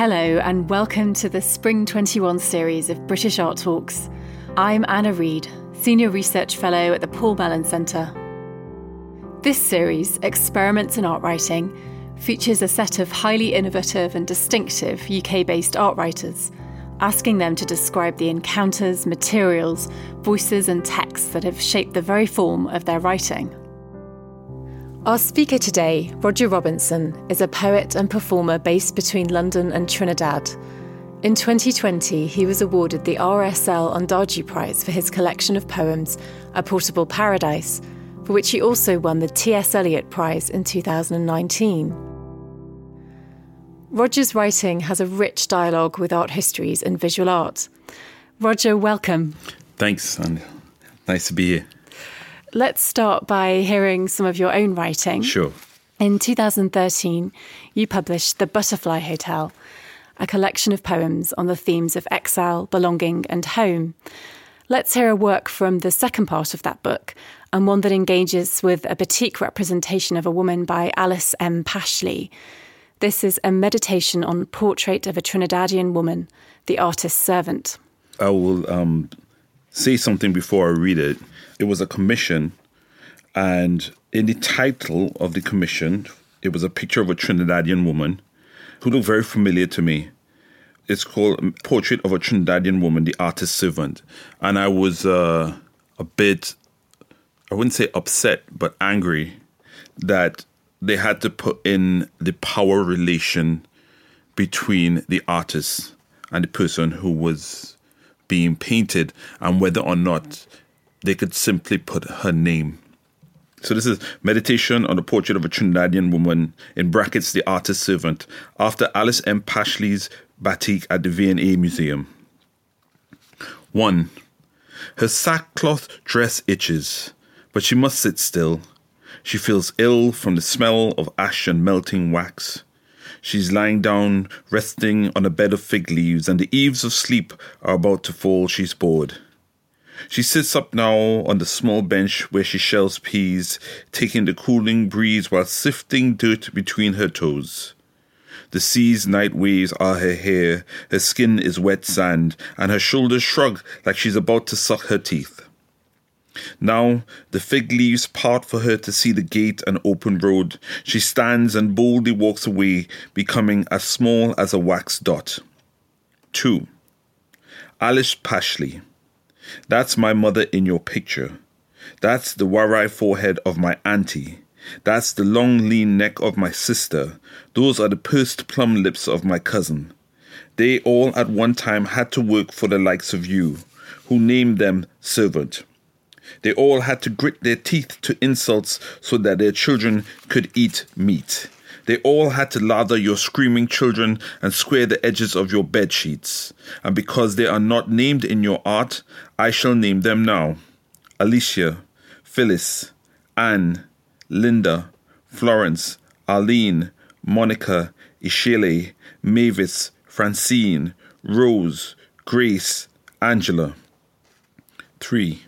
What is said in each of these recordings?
Hello, and welcome to the Spring 21 series of British Art Talks. I'm Anna Reid, Senior Research Fellow at the Paul Mellon Centre. This series, Experiments in Art Writing, features a set of highly innovative and distinctive UK based art writers, asking them to describe the encounters, materials, voices, and texts that have shaped the very form of their writing. Our speaker today, Roger Robinson, is a poet and performer based between London and Trinidad. In 2020, he was awarded the RSL Ondaatje Prize for his collection of poems, A Portable Paradise, for which he also won the T.S. Eliot Prize in 2019. Roger's writing has a rich dialogue with art histories and visual art. Roger, welcome. Thanks, and nice to be here. Let's start by hearing some of your own writing. Sure. In 2013, you published The Butterfly Hotel, a collection of poems on the themes of exile, belonging, and home. Let's hear a work from the second part of that book, and one that engages with a batik representation of a woman by Alice M. Pashley. This is a meditation on portrait of a Trinidadian woman, the artist's servant. I will um, say something before I read it. It was a commission, and in the title of the commission, it was a picture of a Trinidadian woman who looked very familiar to me. It's called Portrait of a Trinidadian Woman, the Artist's Servant. And I was uh, a bit, I wouldn't say upset, but angry that they had to put in the power relation between the artist and the person who was being painted and whether or not they could simply put her name. So this is meditation on the portrait of a Trinidadian woman, in brackets the artist's servant, after Alice M. Pashley's batik at the V&A Museum. 1. Her sackcloth dress itches, but she must sit still. She feels ill from the smell of ash and melting wax. She's lying down, resting on a bed of fig leaves, and the eaves of sleep are about to fall. She's bored. She sits up now on the small bench where she shells peas, taking the cooling breeze while sifting dirt between her toes. The sea's night waves are her hair, her skin is wet sand, and her shoulders shrug like she's about to suck her teeth. Now the fig leaves part for her to see the gate and open road. She stands and boldly walks away, becoming as small as a wax dot. 2. Alice Pashley. That's my mother in your picture. That's the warai forehead of my auntie. That's the long lean neck of my sister. Those are the pursed plum lips of my cousin. They all at one time had to work for the likes of you, who named them servant. They all had to grit their teeth to insults so that their children could eat meat. They all had to lather your screaming children and square the edges of your bed sheets. And because they are not named in your art, I shall name them now Alicia, Phyllis, Anne, Linda, Florence, Arlene, Monica, Ishele, Mavis, Francine, Rose, Grace, Angela. 3.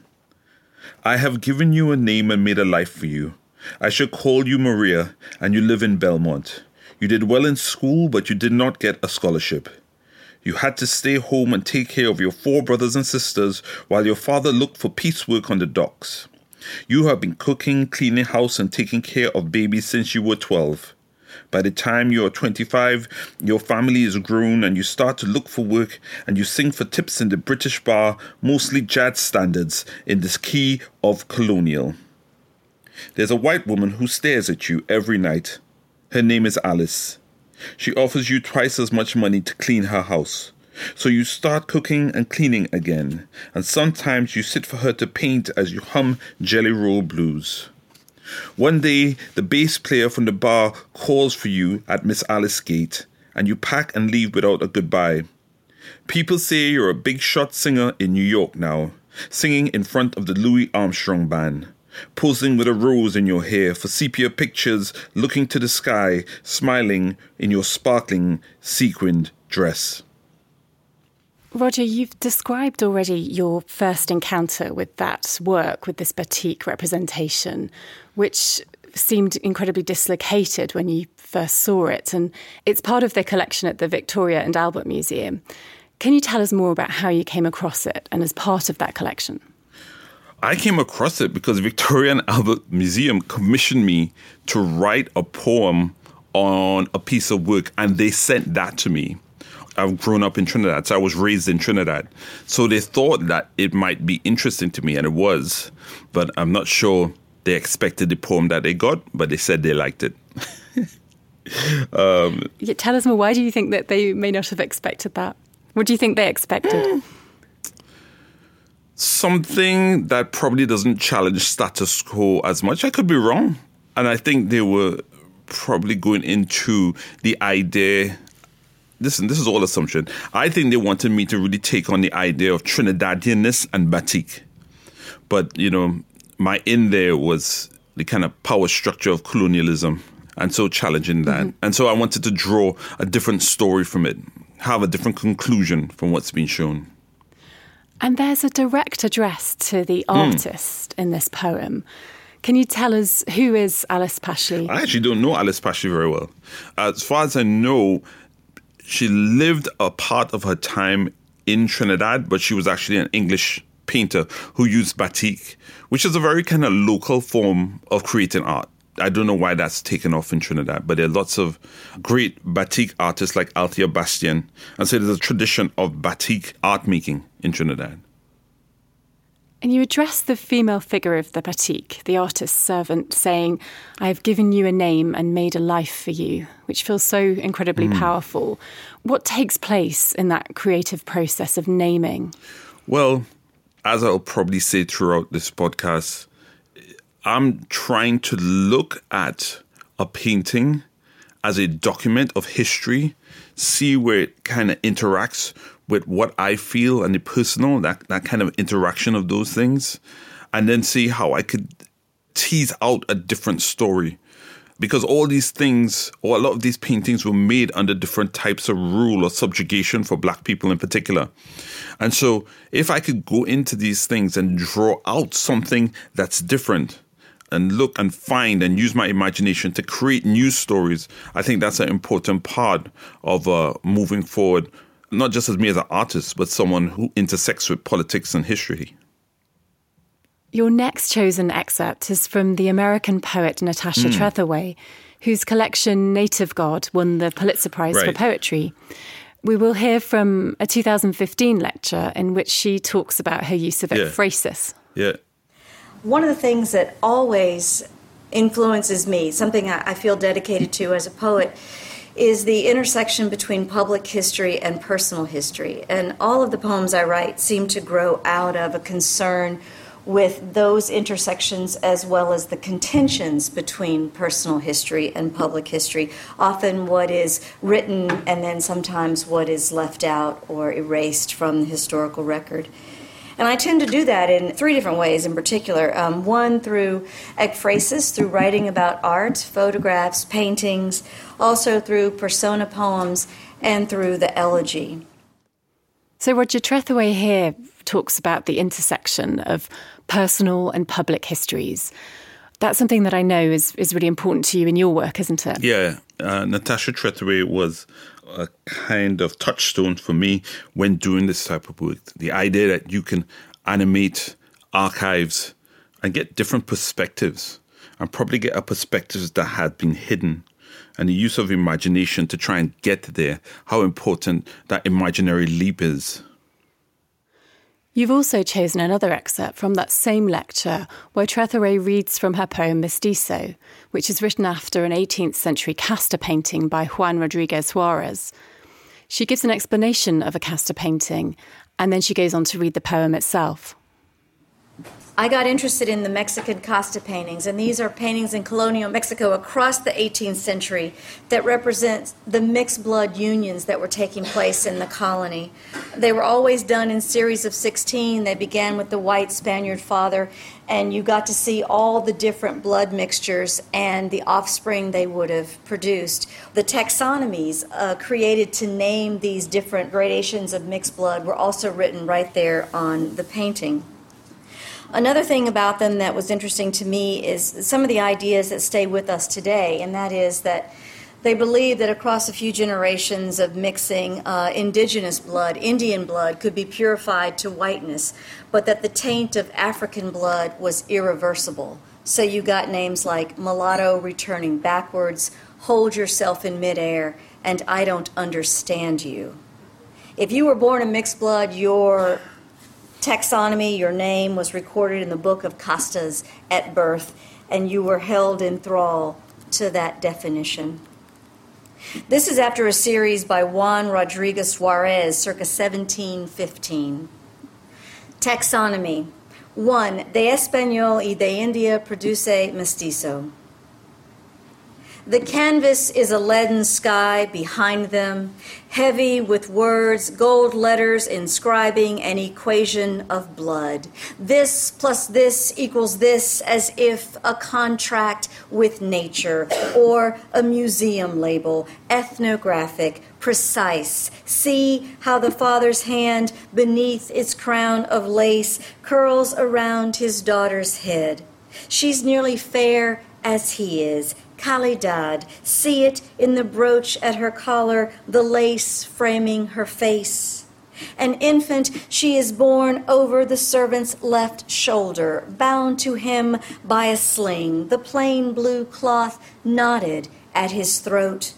I have given you a name and made a life for you. I shall call you Maria, and you live in Belmont. You did well in school, but you did not get a scholarship. You had to stay home and take care of your four brothers and sisters while your father looked for piecework on the docks. You have been cooking, cleaning house, and taking care of babies since you were 12. By the time you are 25, your family is grown and you start to look for work and you sing for tips in the British bar, mostly jazz standards, in this key of colonial. There's a white woman who stares at you every night. Her name is Alice. She offers you twice as much money to clean her house. So you start cooking and cleaning again, and sometimes you sit for her to paint as you hum Jelly Roll Blues. One day, the bass player from the bar calls for you at Miss Alice Gate, and you pack and leave without a goodbye. People say you're a big shot singer in New York now, singing in front of the Louis Armstrong Band posing with a rose in your hair for sepia pictures, looking to the sky, smiling in your sparkling sequined dress. Roger, you've described already your first encounter with that work, with this batik representation, which seemed incredibly dislocated when you first saw it, and it's part of the collection at the Victoria and Albert Museum. Can you tell us more about how you came across it and as part of that collection? I came across it because Victoria and Albert Museum commissioned me to write a poem on a piece of work, and they sent that to me. I've grown up in Trinidad, so I was raised in Trinidad. So they thought that it might be interesting to me, and it was, but I'm not sure they expected the poem that they got, but they said they liked it. um, yeah, tell us more. Why do you think that they may not have expected that? What do you think they expected? Something that probably doesn't challenge status quo as much. I could be wrong. And I think they were probably going into the idea listen, this is all assumption. I think they wanted me to really take on the idea of Trinidadianness and batik. But, you know, my in there was the kind of power structure of colonialism and so challenging that. Mm-hmm. And so I wanted to draw a different story from it, have a different conclusion from what's been shown. And there's a direct address to the hmm. artist mm. in this poem. Can you tell us who is Alice Pashley? I actually don't know Alice Pashley very well. As far as I know, she lived a part of her time in Trinidad, but she was actually an English painter who used batik, which is a very kind of local form of creating art. I don't know why that's taken off in Trinidad, but there are lots of great batik artists like Althea Bastien. And so there's a tradition of batik art making in Trinidad. And you address the female figure of the batik, the artist's servant, saying, I have given you a name and made a life for you, which feels so incredibly mm. powerful. What takes place in that creative process of naming? Well, as I'll probably say throughout this podcast, I'm trying to look at a painting as a document of history, see where it kind of interacts with what I feel and the personal, that, that kind of interaction of those things, and then see how I could tease out a different story. Because all these things, or a lot of these paintings were made under different types of rule or subjugation for black people in particular. And so, if I could go into these things and draw out something that's different, and look and find and use my imagination to create new stories, I think that's an important part of uh, moving forward not just as me as an artist, but someone who intersects with politics and history. Your next chosen excerpt is from the American poet Natasha mm. Trethewey, whose collection Native Guard won the Pulitzer Prize right. for Poetry. We will hear from a 2015 lecture in which she talks about her use of yeah. ekphrasis. Yeah. One of the things that always influences me, something I feel dedicated to as a poet, is the intersection between public history and personal history. And all of the poems I write seem to grow out of a concern with those intersections as well as the contentions between personal history and public history. Often, what is written and then sometimes what is left out or erased from the historical record. And I tend to do that in three different ways in particular. Um, one, through ekphrasis, through writing about art, photographs, paintings, also through persona poems, and through the elegy. So, Roger Trethewey here talks about the intersection of personal and public histories. That's something that I know is, is really important to you in your work, isn't it? Yeah. Uh, Natasha Trethewey was a kind of touchstone for me when doing this type of work. The idea that you can animate archives and get different perspectives and probably get a perspectives that had been hidden and the use of imagination to try and get there, how important that imaginary leap is. You've also chosen another excerpt from that same lecture where Trethewey reads from her poem Mestizo, which is written after an 18th century casta painting by Juan Rodriguez Juarez. She gives an explanation of a casta painting and then she goes on to read the poem itself. I got interested in the Mexican casta paintings, and these are paintings in colonial Mexico across the 18th century that represent the mixed blood unions that were taking place in the colony. They were always done in series of 16. They began with the white Spaniard father, and you got to see all the different blood mixtures and the offspring they would have produced. The taxonomies uh, created to name these different gradations of mixed blood were also written right there on the painting. Another thing about them that was interesting to me is some of the ideas that stay with us today, and that is that They believed that across a few generations of mixing, uh, indigenous blood, Indian blood, could be purified to whiteness, but that the taint of African blood was irreversible. So you got names like mulatto returning backwards, hold yourself in midair, and I don't understand you. If you were born in mixed blood, your taxonomy, your name was recorded in the book of castas at birth, and you were held in thrall to that definition. This is after a series by Juan Rodriguez Juarez, circa 1715. Taxonomy 1. De Español y de India produce mestizo. The canvas is a leaden sky behind them, heavy with words, gold letters inscribing an equation of blood. This plus this equals this, as if a contract with nature or a museum label, ethnographic, precise. See how the father's hand, beneath its crown of lace, curls around his daughter's head. She's nearly fair as he is, Calidad. See it in the brooch at her collar, the lace framing her face. An infant, she is borne over the servant's left shoulder, bound to him by a sling, the plain blue cloth knotted at his throat.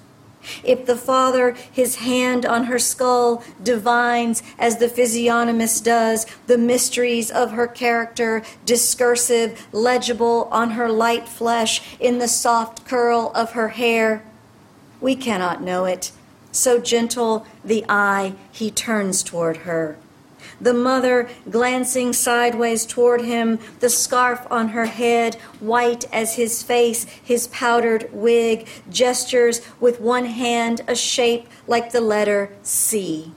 If the father, his hand on her skull, divines, as the physiognomist does, the mysteries of her character, discursive, legible on her light flesh, in the soft curl of her hair, we cannot know it. So gentle the eye he turns toward her the mother glancing sideways toward him, the scarf on her head, white as his face, his powdered wig, gestures with one hand a shape like the letter C.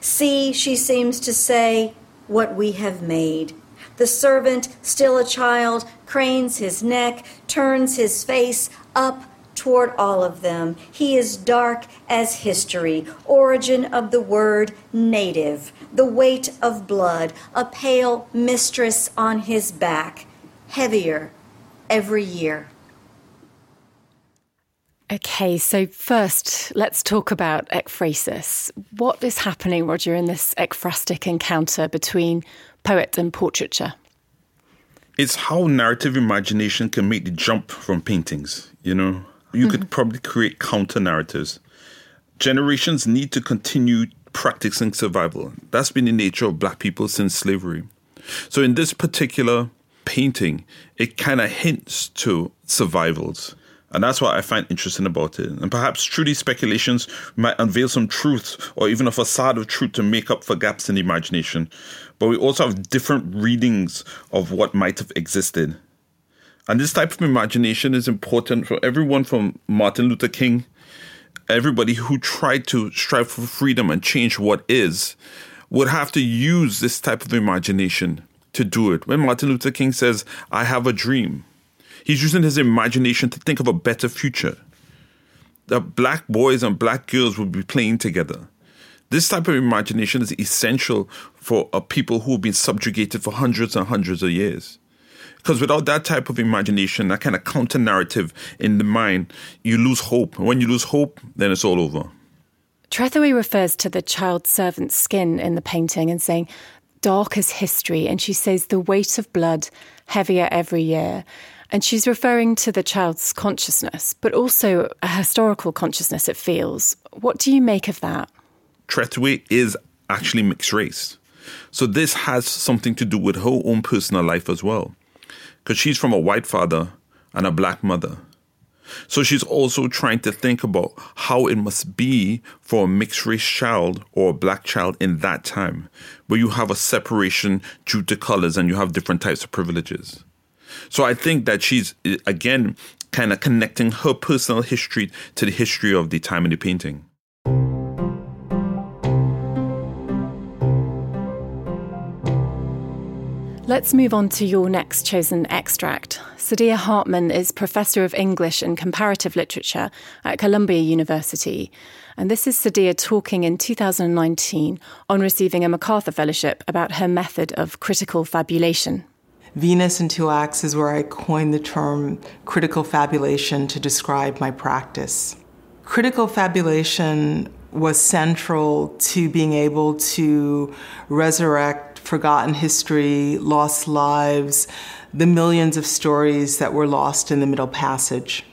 See, she seems to say, what we have made. The servant, still a child, cranes his neck, turns his face up toward all of them. He is dark as history, origin of the word native, the weight of blood, a pale mistress on his back, heavier every year. Okay, so first, let's talk about ekphrasis. What is happening, Roger, in this ekphrastic encounter between poet and portraiture? It's how narrative imagination can make the jump from paintings, you know? You mm-hmm. could probably create counter narratives. Generations need to continue practicing survival. That's been the nature of black people since slavery. So in this particular painting, it kind of hints to survivals. And that's what I find interesting about it. And perhaps through these speculations, we might unveil some truth or even a facade of truth to make up for gaps in the imagination. But we also have different readings of what might have existed. And this type of imagination is important for everyone from Martin Luther King everybody who tried to strive for freedom and change what is would have to use this type of imagination to do it. When Martin Luther King says, I have a dream, he's using his imagination to think of a better future. That black boys and black girls will be playing together. This type of imagination is essential for a people who have been subjugated for hundreds and hundreds of years. Because without that type of imagination, that kind of counter narrative in the mind, you lose hope. And when you lose hope, then it's all over. Trethewey refers to the child servant's skin in the painting and saying, dark as history. And she says, the weight of blood heavier every year. And she's referring to the child's consciousness, but also a historical consciousness, it feels. What do you make of that? Trethewey is actually mixed race. So this has something to do with her own personal life as well because she's from a white father and a black mother. So she's also trying to think about how it must be for a mixed race child or a black child in that time, where you have a separation due to colors and you have different types of privileges. So I think that she's, eh, again, kind of connecting her personal history to the history of the time in the painting. Let's move on to your next chosen extract. Saidiya Hartman is Professor of English and Comparative Literature at Columbia University. And this is Saidiya talking in 2019 on receiving a MacArthur Fellowship about her method of critical fabulation. Venus in Two Acts is where I coined the term critical fabulation to describe my practice. Critical fabulation was central to being able to resurrect forgotten history, lost lives, the millions of stories that were lost in the Middle Passage.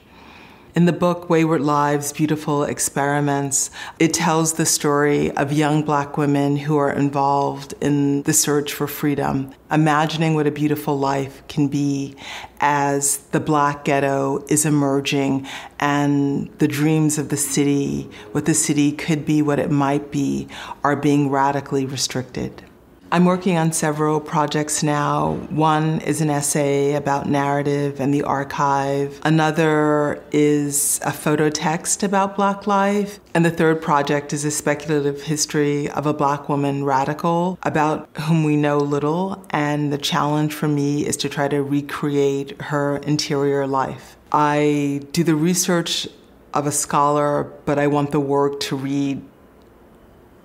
In the book Wayward Lives, Beautiful Experiments, it tells the story of young black women who are involved in the search for freedom, imagining what a beautiful life can be as the black ghetto is emerging and the dreams of the city, what the city could be, what it might be, are being radically restricted. I'm working on several projects now. One is an essay about narrative and the archive. Another is a photo text about Black life. And the third project is a speculative history of a Black woman radical about whom we know little. And the challenge for me is to try to recreate her interior life. I do the research of a scholar, but I want the work to read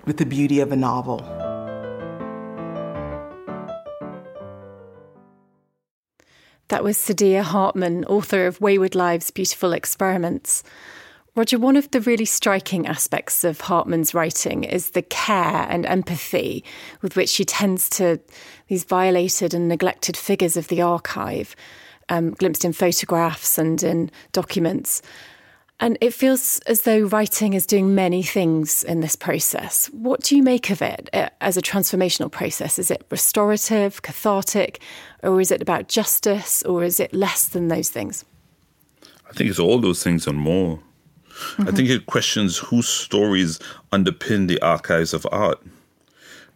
with the beauty of a novel. That was Saidiya Hartman, author of Wayward Lives Beautiful Experiments. Roger, one of the really striking aspects of Hartman's writing is the care and empathy with which she tends to these violated and neglected figures of the archive, um, glimpsed in photographs and in documents. And it feels as though writing is doing many things in this process. What do you make of it uh, as a transformational process? Is it restorative, cathartic, or is it about justice, or is it less than those things? I think it's all those things and more. Mm-hmm. I think it questions whose stories underpin the archives of art.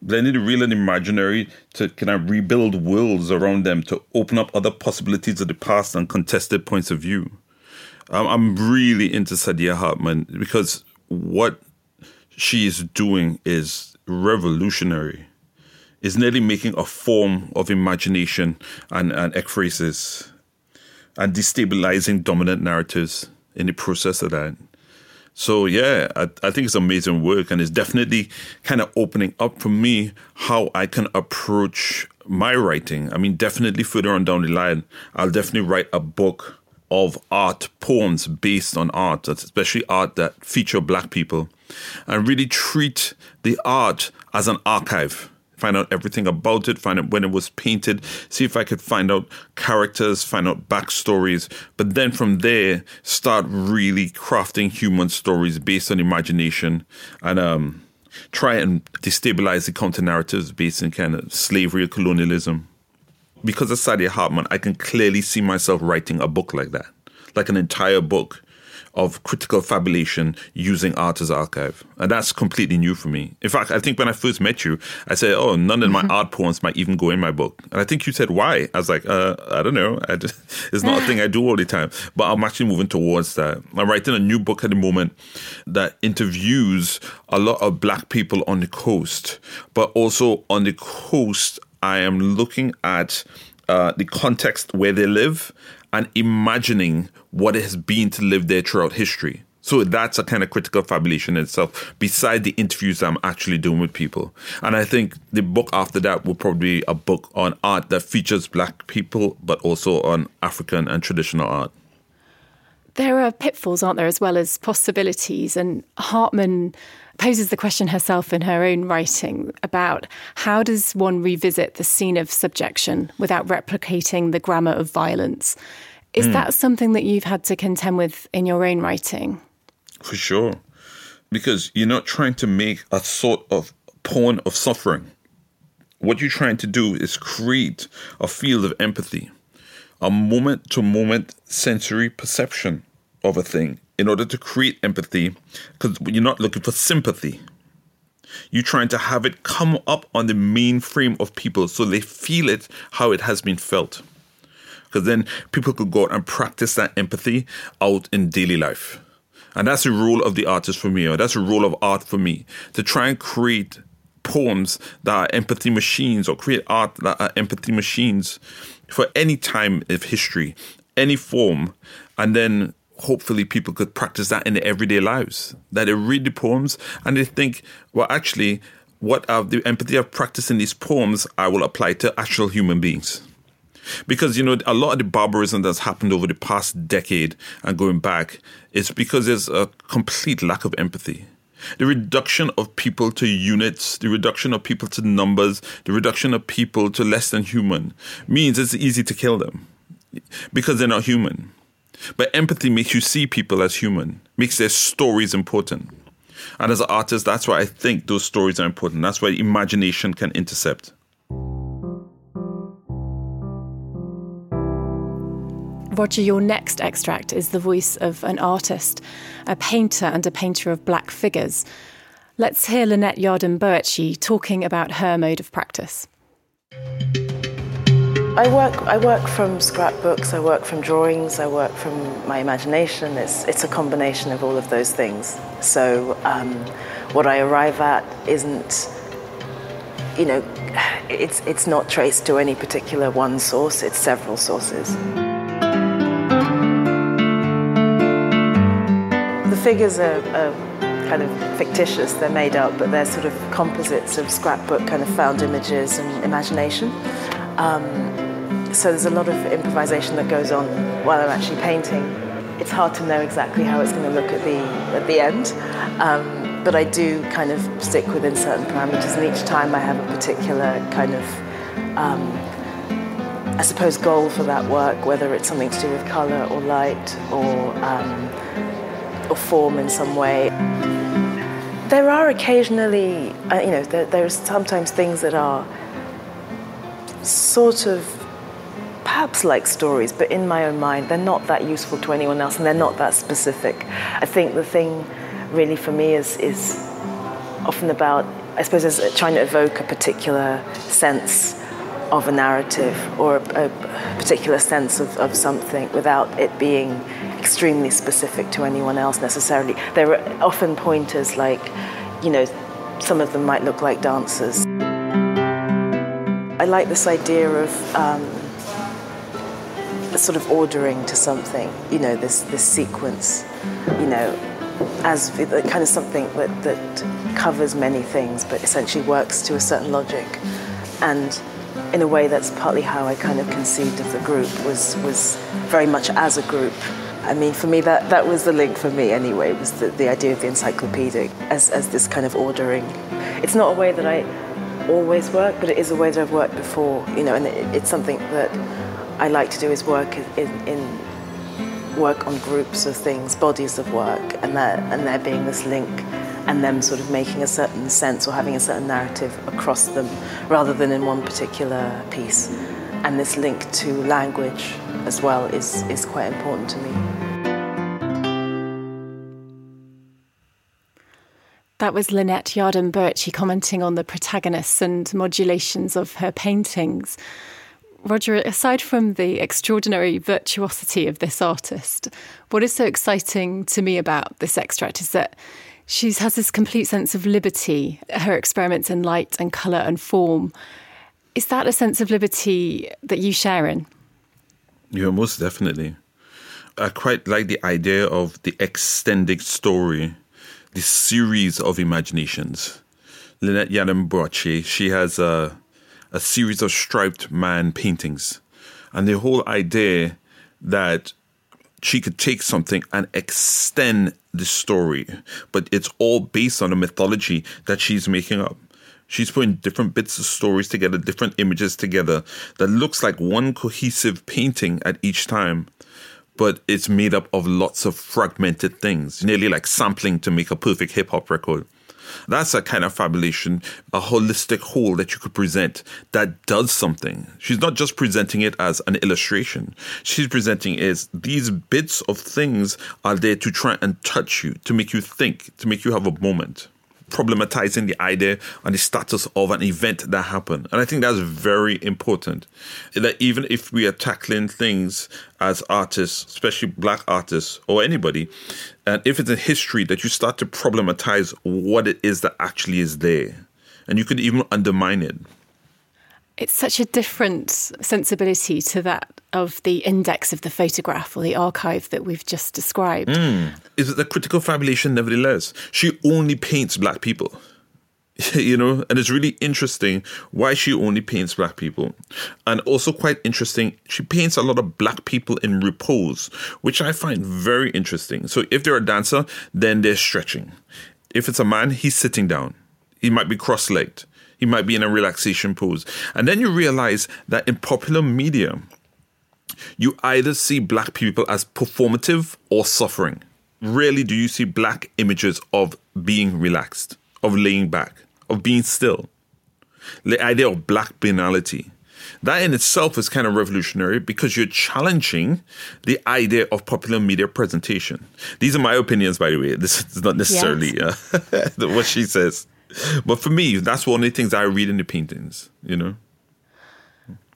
Blending the real and imaginary to kind of rebuild worlds around them to open up other possibilities of the past and contested points of view. I'm really into Saidiya Hartman because what she is doing is revolutionary. Is nearly making a form of imagination and, and ekphrasis and destabilizing dominant narratives in the process of that. So yeah, I, I, think it's amazing work, and it's definitely kind of opening up for me how I can approach my writing. I mean, definitely further on down the line, I'll definitely write a book of art poems based on art, especially art that feature black people, and really treat the art as an archive. Find out everything about it, find out when it was painted, see if I could find out characters, find out backstories, but then from there, start really crafting human stories based on imagination and um, try and destabilize the counter narratives based in kind of slavery or colonialism because of Saidiya Hartman, I can clearly see myself writing a book like that, like an entire book of critical fabulation using art as archive. And that's completely new for me. In fact, I think when I first met you, I said, oh, none of my mm-hmm. art poems might even go in my book. And I think you said, why? I was like, uh, I don't know. I just, it's not a thing I do all the time. But I'm actually moving towards that. I'm writing a new book at the moment that interviews a lot of black people on the coast, but also on the coast I am looking at uh, the context where they live and imagining what it has been to live there throughout history. So that's a kind of critical fabulation in itself, beside the interviews I'm actually doing with people. And I think the book after that will probably be a book on art that features black people, but also on African and traditional art. There are pitfalls, aren't there, as well as possibilities. And Hartman poses the question herself in her own writing about how does one revisit the scene of subjection without replicating the grammar of violence? Is mm. that something that you've had to contend with in your own writing? For sure. Because you're not trying to make a sort of porn of suffering. What you're trying to do is create a field of empathy, a moment to moment sensory perception of a thing in order to create empathy, because you're not looking for sympathy. You're trying to have it come up on the mainframe of people so they feel it how it has been felt. Because then people could go out and practice that empathy out in daily life. And that's the role of the artist for me, or that's the role of art for me, to try and create poems that are empathy machines or create art that are empathy machines for any time of history, any form, and then hopefully people could practice that in their everyday lives. That they read the poems and they think, well, actually, what I've, the empathy I've practiced in these poems, I will apply to actual human beings. Because, you know, a lot of the barbarism that's happened over the past decade and going back is because there's a complete lack of empathy. The reduction of people to units, the reduction of people to numbers, the reduction of people to less than human means it's easy to kill them because they're not human. But empathy makes you see people as human, makes their stories important. And as an artist, that's why I think those stories are important. That's why imagination can intercept. Roger, your next extract is the voice of an artist, a painter and a painter of black figures. Let's hear Lynette Yiadom-Boakye talking about her mode of practice. I work, I work from scrapbooks, I work from drawings, I work from my imagination. It's, it's a combination of all of those things. So, um, what I arrive at isn't, you know, it's, it's not traced to any particular one source, it's several sources. The figures are, are kind of fictitious, they're made up, but they're sort of composites of scrapbook kind of found images and imagination. Um, so there's a lot of improvisation that goes on while I'm actually painting. It's hard to know exactly how it's going to look at the at the end, um, but I do kind of stick within certain parameters, and each time I have a particular kind of, um, I suppose, goal for that work, whether it's something to do with color or light or um, or form in some way. There are occasionally, uh, you know, there, are sometimes things that are sort of perhaps like stories, but in my own mind, they're not that useful to anyone else and they're not that specific. I think the thing really for me is, is often about, I suppose, is trying to evoke a particular sense of a narrative or a, a particular sense of, of something without it being extremely specific to anyone else necessarily. There are often pointers like, you know, some of them might look like dancers. I like this idea of um, sort of ordering to something, you know, this, this sequence, you know, as kind of something that, that covers many things but essentially works to a certain logic. And in a way, that's partly how I kind of conceived of the group, was, was very much as a group. I mean, for me, that, that was the link for me anyway, was the, the idea of the encyclopedic as, as this kind of ordering. It's not a way that I always work, but it is a way that I've worked before, you know, and it, it's something that I like to do is work in, in work on groups of things, bodies of work, and there and there being this link, and them sort of making a certain sense or having a certain narrative across them, rather than in one particular piece. And this link to language as well is is quite important to me. That was Lynette Yiadom-Boakye commenting on the protagonists and modulations of her paintings. Roger, aside from the extraordinary virtuosity of this artist, what is so exciting to me about this extract is that she has this complete sense of liberty, her experiments in light and colour and form. Is that a sense of liberty that you share in? Yeah, most definitely. I quite like the idea of the extended story, the series of imaginations. Lynette Boakye, she has a a series of striped man paintings. And the whole idea that she could take something and extend the story, but it's all based on a mythology that she's making up. She's putting different bits of stories together, different images together that looks like one cohesive painting at each time, but it's made up of lots of fragmented things, nearly like sampling to make a perfect hip hop record. That's a kind of fabulation, a holistic whole that you could present that does something. She's not just presenting it as an illustration. She's presenting is these bits of things are there to try and touch you, to make you think, to make you have a moment problematizing the idea and the status of an event that happened. And I think that's very important. That even if we are tackling things as artists, especially black artists or anybody, and if it's a history that you start to problematize what it is that actually is there. And you could even undermine it. It's such a different sensibility to that of the index of the photograph or the archive that we've just described. Mm. Is it a critical fabulation, nevertheless? She only paints black people. you know, and it's really interesting why she only paints black people. And also quite interesting, she paints a lot of black people in repose, which I find very interesting. So if they're a dancer, then they're stretching. If it's a man, he's sitting down. He might be cross He might be in a relaxation pose. And then you realize that in popular media, you either see black people as performative or suffering. Rarely do you see black images of being relaxed, of laying back, of being still. The idea of black banality. That in itself is kind of revolutionary because you're challenging the idea of popular media presentation. These are my opinions, by the way. This is not necessarily yes. uh, what she says. But for me, that's one of the things I read in the paintings, you know?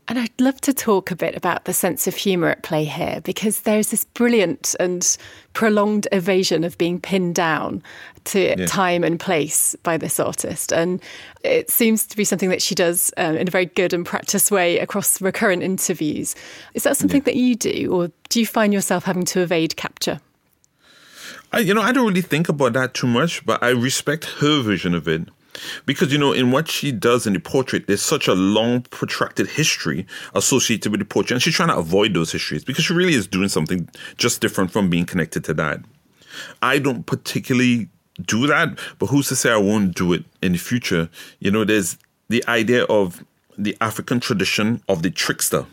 And I'd love to talk a bit about the sense of humour at play here because there's this brilliant and prolonged evasion of being pinned down to yeah. time and place by this artist. And it seems to be something that she does um, in a very good and practiced way across recurrent interviews. Is that something yeah. that you do, or do you find yourself having to evade capture? I, you know, I don't really think about that too much, but I respect her vision of it. Because, you know, in what she does in the portrait, there's such a long, protracted history associated with the portrait. And she's trying to avoid those histories because she really is doing something just different from being connected to that. I don't particularly do that, but who's to say I won't do it in the future? You know, there's the idea of the African tradition of the trickster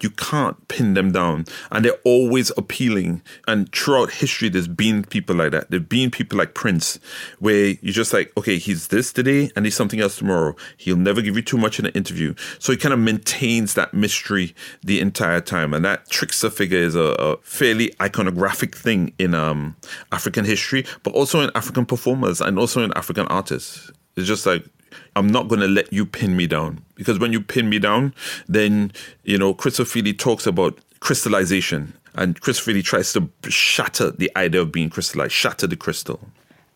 you can't pin them down. And they're always appealing. And throughout history, there's been people like that. There've been people like Prince, where you're just like, okay, he's this today and he's something else tomorrow. He'll never give you too much in an interview. So he kind of maintains that mystery the entire time. And that trickster figure is a, a fairly iconographic thing in um, African history, but also in African performers and also in African artists. It's just like I'm not going to let you pin me down because when you pin me down, then you know Chris Ofili talks about crystallization, and Chris Ofili tries to shatter the idea of being crystallized, shatter the crystal.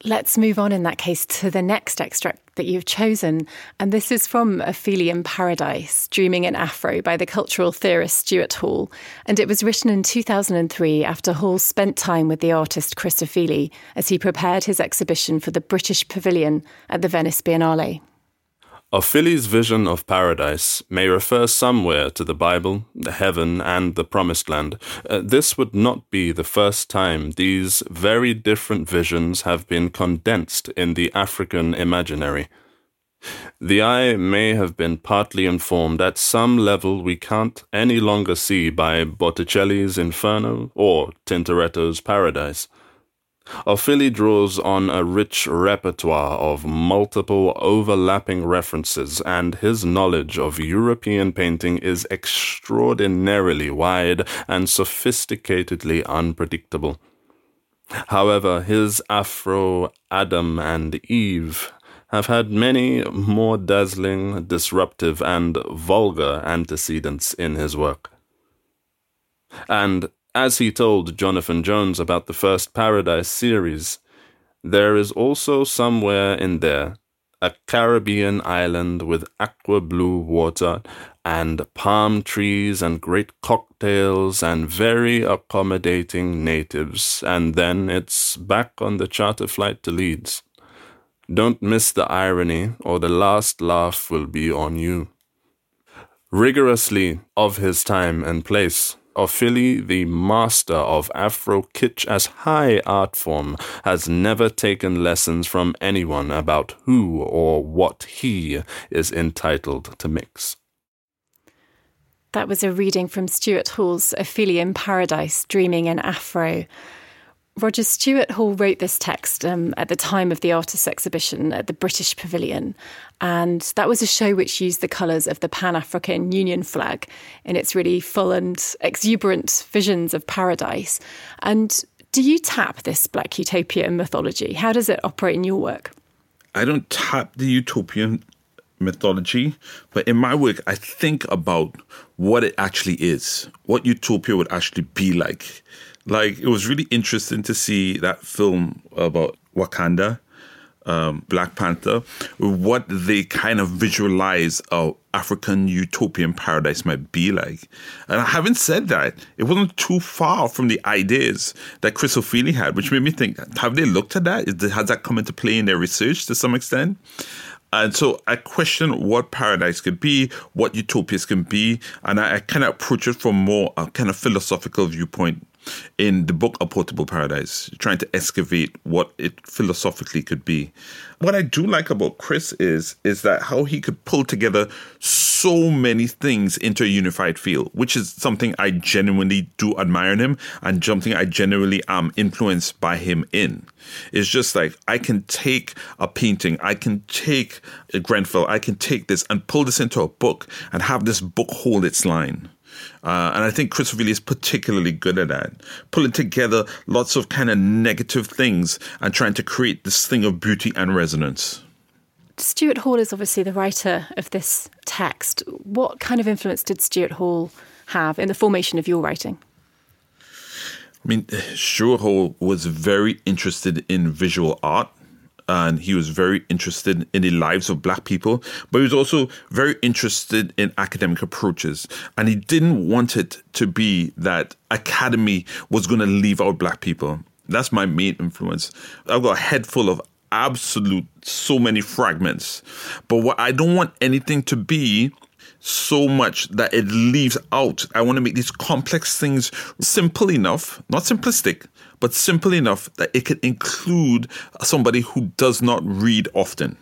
Let's move on in that case to the next extract that you've chosen. And this is from Ofili in Paradise, Dreaming in Afro by the cultural theorist Stuart Hall. And it was written in 2003 after Hall spent time with the artist Chris Ofili as he prepared his exhibition for the British Pavilion at the Venice Biennale. Ofili's vision of paradise may refer somewhere to the Bible, the heaven, and the Promised Land. Uh, this would not be the first time these very different visions have been condensed in the African imaginary. The eye may have been partly informed at some level we can't any longer see by Botticelli's Inferno or Tintoretto's Paradise. Ofili draws on a rich repertoire of multiple overlapping references, and his knowledge of European painting is extraordinarily wide and sophisticatedly unpredictable. However, his Afro Adam and Eve have had many more dazzling, disruptive, and vulgar antecedents in his work. And as he told Jonathan Jones about the first Paradise series, there is also somewhere in there a Caribbean island with aqua blue water and palm trees and great cocktails and very accommodating natives, and then it's back on the charter flight to Leeds. Don't miss the irony, or the last laugh will be on you. Rigorously of his time and place, Ofili, the master of Afro kitsch as high art form, has never taken lessons from anyone about who or what he is entitled to mix. That was a reading from Stuart Hall's Ofili in Paradise, Dreaming in Afro. Roger Stuart Hall wrote this text um, at the time of the artists' exhibition at the British Pavilion, and that was a show which used the colours of the Pan African Union flag in its really full and exuberant visions of paradise. And do you tap this Black Utopian mythology? How does it operate in your work? I don't tap the utopian mythology, but in my work, I think about what it actually is, what utopia would actually be like like it was really interesting to see that film about Wakanda um, Black Panther, what they kind of visualize a African utopian paradise might be like. And having said that, it wasn't too far from the ideas that Chris Ofili had, which made me think: Have they looked at that? Has that come into play in their research to some extent? And so I question what paradise could be, what utopias can be, and I, I kind of approach it from more a kind of philosophical viewpoint in the book A Portable Paradise, trying to excavate what it philosophically could be. What I do like about Chris is is that how he could pull together so many things into a unified field, which is something I genuinely do admire in him and something I genuinely am influenced by him in. It's just like I can take a painting, I can take a Grenfell, I can take this and pull this into a book and have this book hold its line. Uh, and I think Chris Ofili is particularly good at that, pulling together lots of kind of negative things and trying to create this thing of beauty and resonance. Stuart Hall is obviously the writer of this text. What kind of influence did Stuart Hall have in the formation of your writing? I mean, Stuart Hall was very interested in visual art and he was very interested in the lives of black people, but he was also very interested in academic approaches. And he didn't want it to be that academy was going to leave out black people. That's my main influence. I've got a head full of absolute so many fragments. But what I don't want anything to be so much that it leaves out. I want to make these complex things simple enough, not simplistic, but simple enough that it can include somebody who does not read often.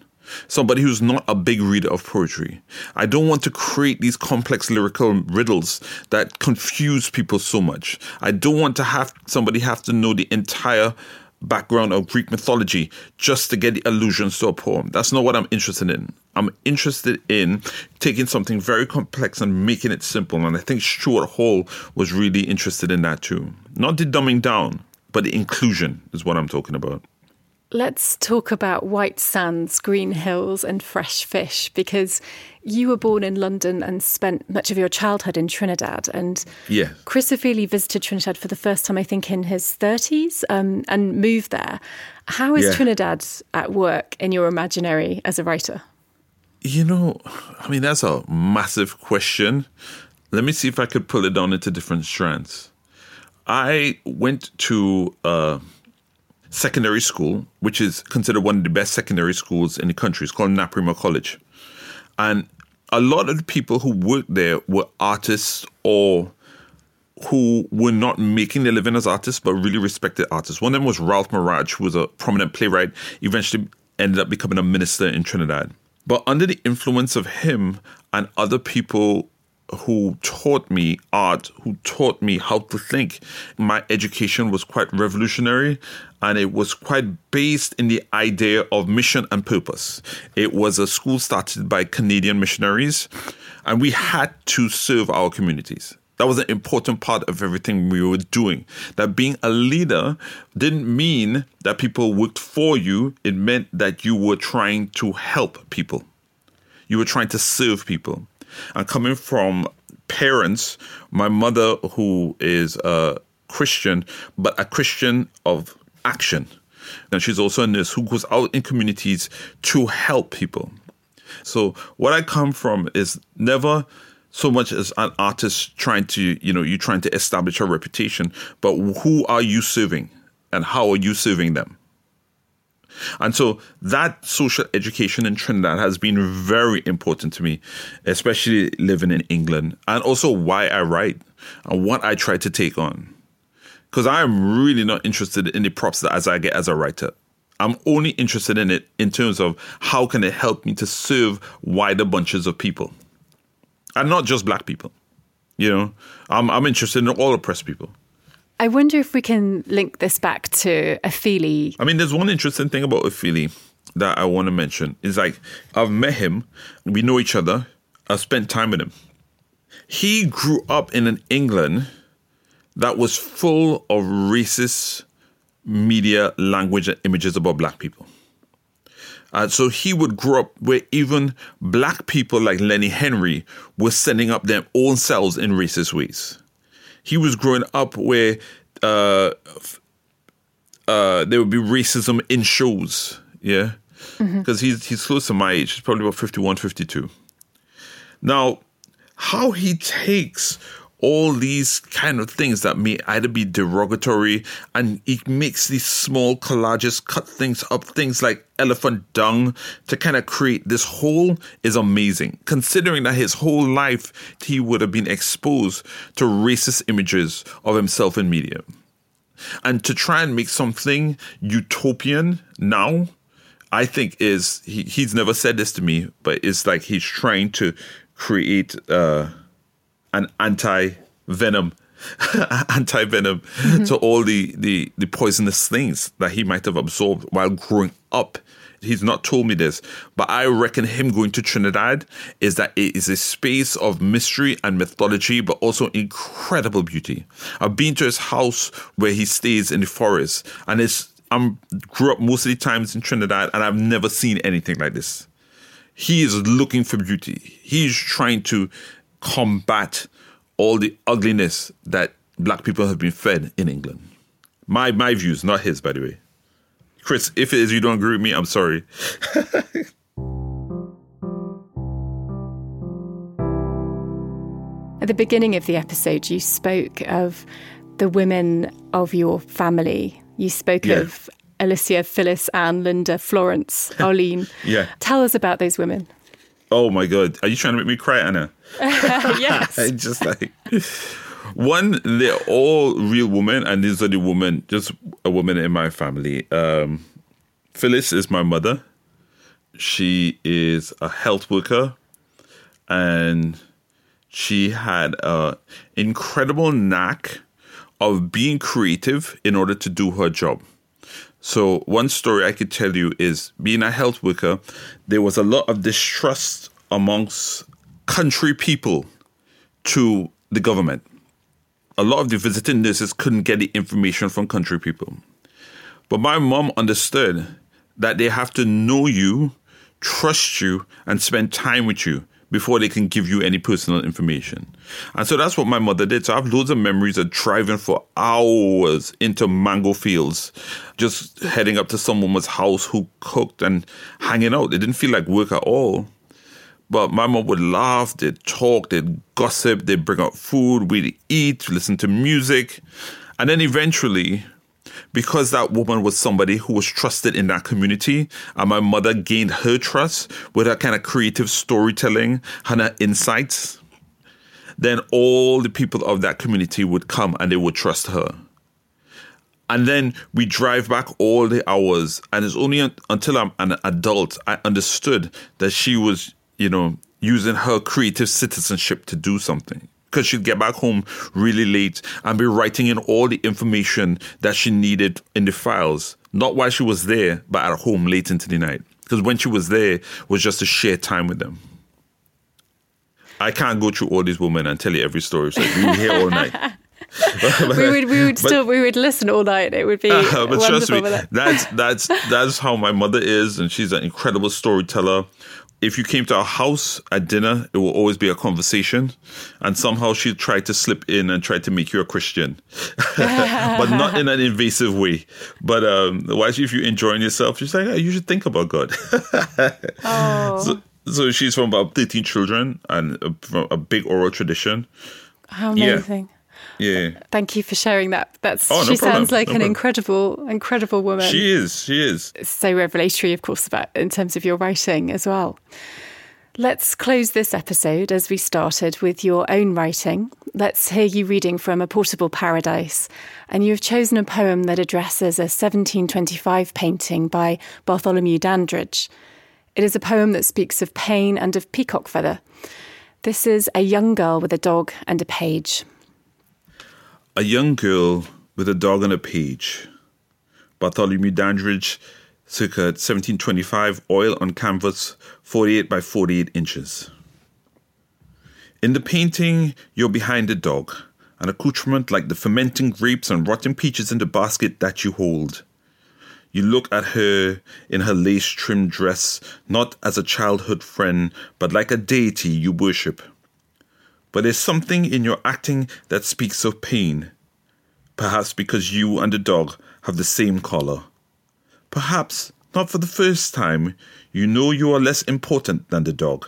Somebody who's not a big reader of poetry. I don't want to create these complex lyrical riddles that confuse people so much. I don't want to have somebody have to know the entire background of Greek mythology just to get the allusions to a poem. That's not what I'm interested in. I'm interested in taking something very complex and making it simple. And I think Stuart Hall was really interested in that too. Not the dumbing down, but the inclusion is what I'm talking about. Let's talk about white sands, green hills, and fresh fish because you were born in London and spent much of your childhood in Trinidad. And yeah. Chris Ofili visited Trinidad for the first time, I think, in his 30s um, and moved there. How is yeah. Trinidad at work in your imaginary as a writer? You know, I mean, that's a massive question. Let me see if I could pull it down into different strands. I went to a secondary school, which is considered one of the best secondary schools in the country. It's called Naparima College. And a lot of the people who worked there were artists or who were not making their living as artists, but really respected artists. One of them was Ralph Maraj, who was a prominent playwright, eventually ended up becoming a minister in Trinidad. But under the influence of him and other people who taught me art, who taught me how to think. My education was quite revolutionary and it was quite based in the idea of mission and purpose. It was a school started by Canadian missionaries and we had to serve our communities. That was an important part of everything we were doing. That being a leader didn't mean that people worked for you, it meant that you were trying to help people. You were trying to serve people. And coming from parents, my mother, who is a Christian, but a Christian of action. And she's also a nurse who goes out in communities to help people. So what I come from is never so much as an artist trying to, you know, you're trying to establish a reputation, but who are you serving and how are you serving them? And so that social education in Trinidad has been very important to me, especially living in England, and also why I write and what I try to take on. Because I am really not interested in the props that as I get as a writer. I'm only interested in it in terms of how can it help me to serve wider bunches of people. And not just black people. You know, I'm, I'm interested in all oppressed people. I wonder if we can link this back to Ofili. I mean, there's one interesting thing about Ofili that I want to mention. Is like I've met him, we know each other, I've spent time with him. He grew up in an England that was full of racist media, language, and images about black people. Uh, so he would grow up where even black people like Lenny Henry were setting up their own selves in racist ways he was growing up where uh, uh, there would be racism in shows. Yeah. because he's he's close to my age. He's probably about 51, 52. Now, how he takes all these kind of things that may either be derogatory and he makes these small collages, cut things up, things like elephant dung to kind of create this whole is amazing. Considering that his whole life he would have been exposed to racist images of himself in media. And to try and make something utopian now, I think is he, he's never said this to me, but it's like he's trying to create uh, an anti venom, anti venom mm-hmm. to all the, the the poisonous things that he might have absorbed while growing up. He's not told me this, but I reckon him going to Trinidad is that it is a space of mystery and mythology, but also incredible beauty. I've been to his house where he stays in the forest, and it's I'm grew up most of the times in Trinidad, and I've never seen anything like this. He is looking for beauty. He's trying to combat all the ugliness that black people have been fed in England. My my views, not his, by the way. Chris, if it is you don't agree with me, I'm sorry. At the beginning of the episode, you spoke of the women of your family. You spoke yeah. of Alicia, Phyllis, Anne, Linda, Florence, Arlene. yeah. Tell us about those women. Oh my God. Are you trying to make me cry, Anna? yes. I just like one, they're all real women, and these are the women, just a woman in my family. Um, Phyllis is my mother. She is a health worker, and she had a incredible knack of being creative in order to do her job. So, one story I could tell you is being a health worker, there was a lot of distrust amongst country people to the government. A lot of the visiting nurses couldn't get the information from country people. But my mom understood that they have to know you, trust you, and spend time with you before they can give you any personal information. And so that's what my mother did. So I have loads of memories of driving for hours into mango fields, just heading up to some woman's house who cooked and hanging out. It didn't feel like work at all. But my mom would laugh, they'd talk, they'd gossip, they'd bring out food, we'd eat, listen to music. And then eventually, because that woman was somebody who was trusted in that community, and my mother gained her trust with her kind of creative storytelling and her insights, then all the people of that community would come and they would trust her. And then we drive back all the hours, and it's only until I'm an adult I understood that she was you know, using her creative citizenship to do something. Because she'd get back home really late and be writing in all the information that she needed in the files, not while she was there, but at home late into the night. Because when she was there, was just to share time with them. I can't go through all these women and tell you every story. So we here all night. we would we would but, still we would listen all night. It would be uh, but trust me, that's that's that's how my mother is, and she's an incredible storyteller if you came to our house at dinner, it will always be a conversation. And somehow she tried to slip in and try to make you a Christian, but not in an invasive way. But um, why, if you're enjoying yourself, she's like, oh, you should think about God. oh. So, so she's from about 13 children and a, from a big oral tradition. How amazing. Yeah. Yeah. Thank you for sharing that. That's oh, no she problem. sounds like no an problem. incredible, incredible woman. She is. She is. So revelatory, of course, about in terms of your writing as well. Let's close this episode as we started with your own writing. Let's hear you reading from A Portable Paradise. And you've chosen a poem that addresses a 1725 painting by Bartholomew Dandridge. It is a poem that speaks of pain and of peacock feather. This is a young girl with a dog and a page. A young girl with a dog on a page. Bartholomew Dandridge, circa 1725, oil on canvas, 48 by 48 inches. In the painting, you're behind a dog, an accoutrement like the fermenting grapes and rotten peaches in the basket that you hold. You look at her in her lace trimmed dress, not as a childhood friend, but like a deity you worship. But there's something in your acting that speaks of pain. Perhaps because you and the dog have the same color. Perhaps not for the first time, you know you are less important than the dog.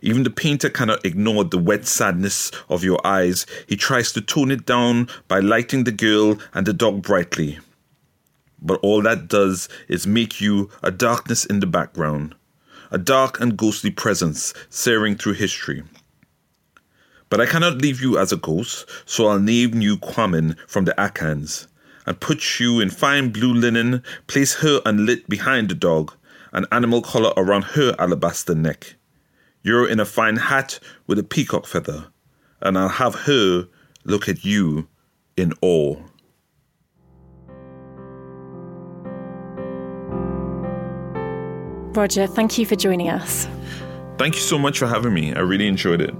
Even the painter cannot ignore the wet sadness of your eyes. He tries to tone it down by lighting the girl and the dog brightly. But all that does is make you a darkness in the background, a dark and ghostly presence searing through history. But I cannot leave you as a ghost, so I'll name you Kwamin from the Akans, and put you in fine blue linen, place her unlit behind the dog, an animal collar around her alabaster neck. You're in a fine hat with a peacock feather, and I'll have her look at you in awe. Roger, thank you for joining us. Thank you so much for having me. I really enjoyed it.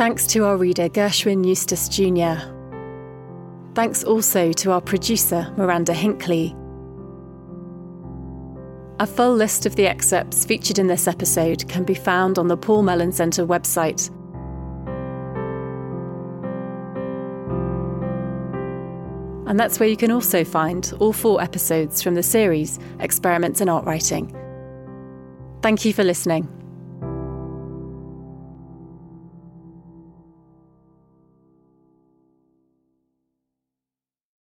Thanks to our reader, Gershwin Eustace Jr. Thanks also to our producer, Miranda Hinkley. A full list of the excerpts featured in this episode can be found on the Paul Mellon Centre website. And that's where you can also find all four episodes from the series Experiments in Art Writing. Thank you for listening.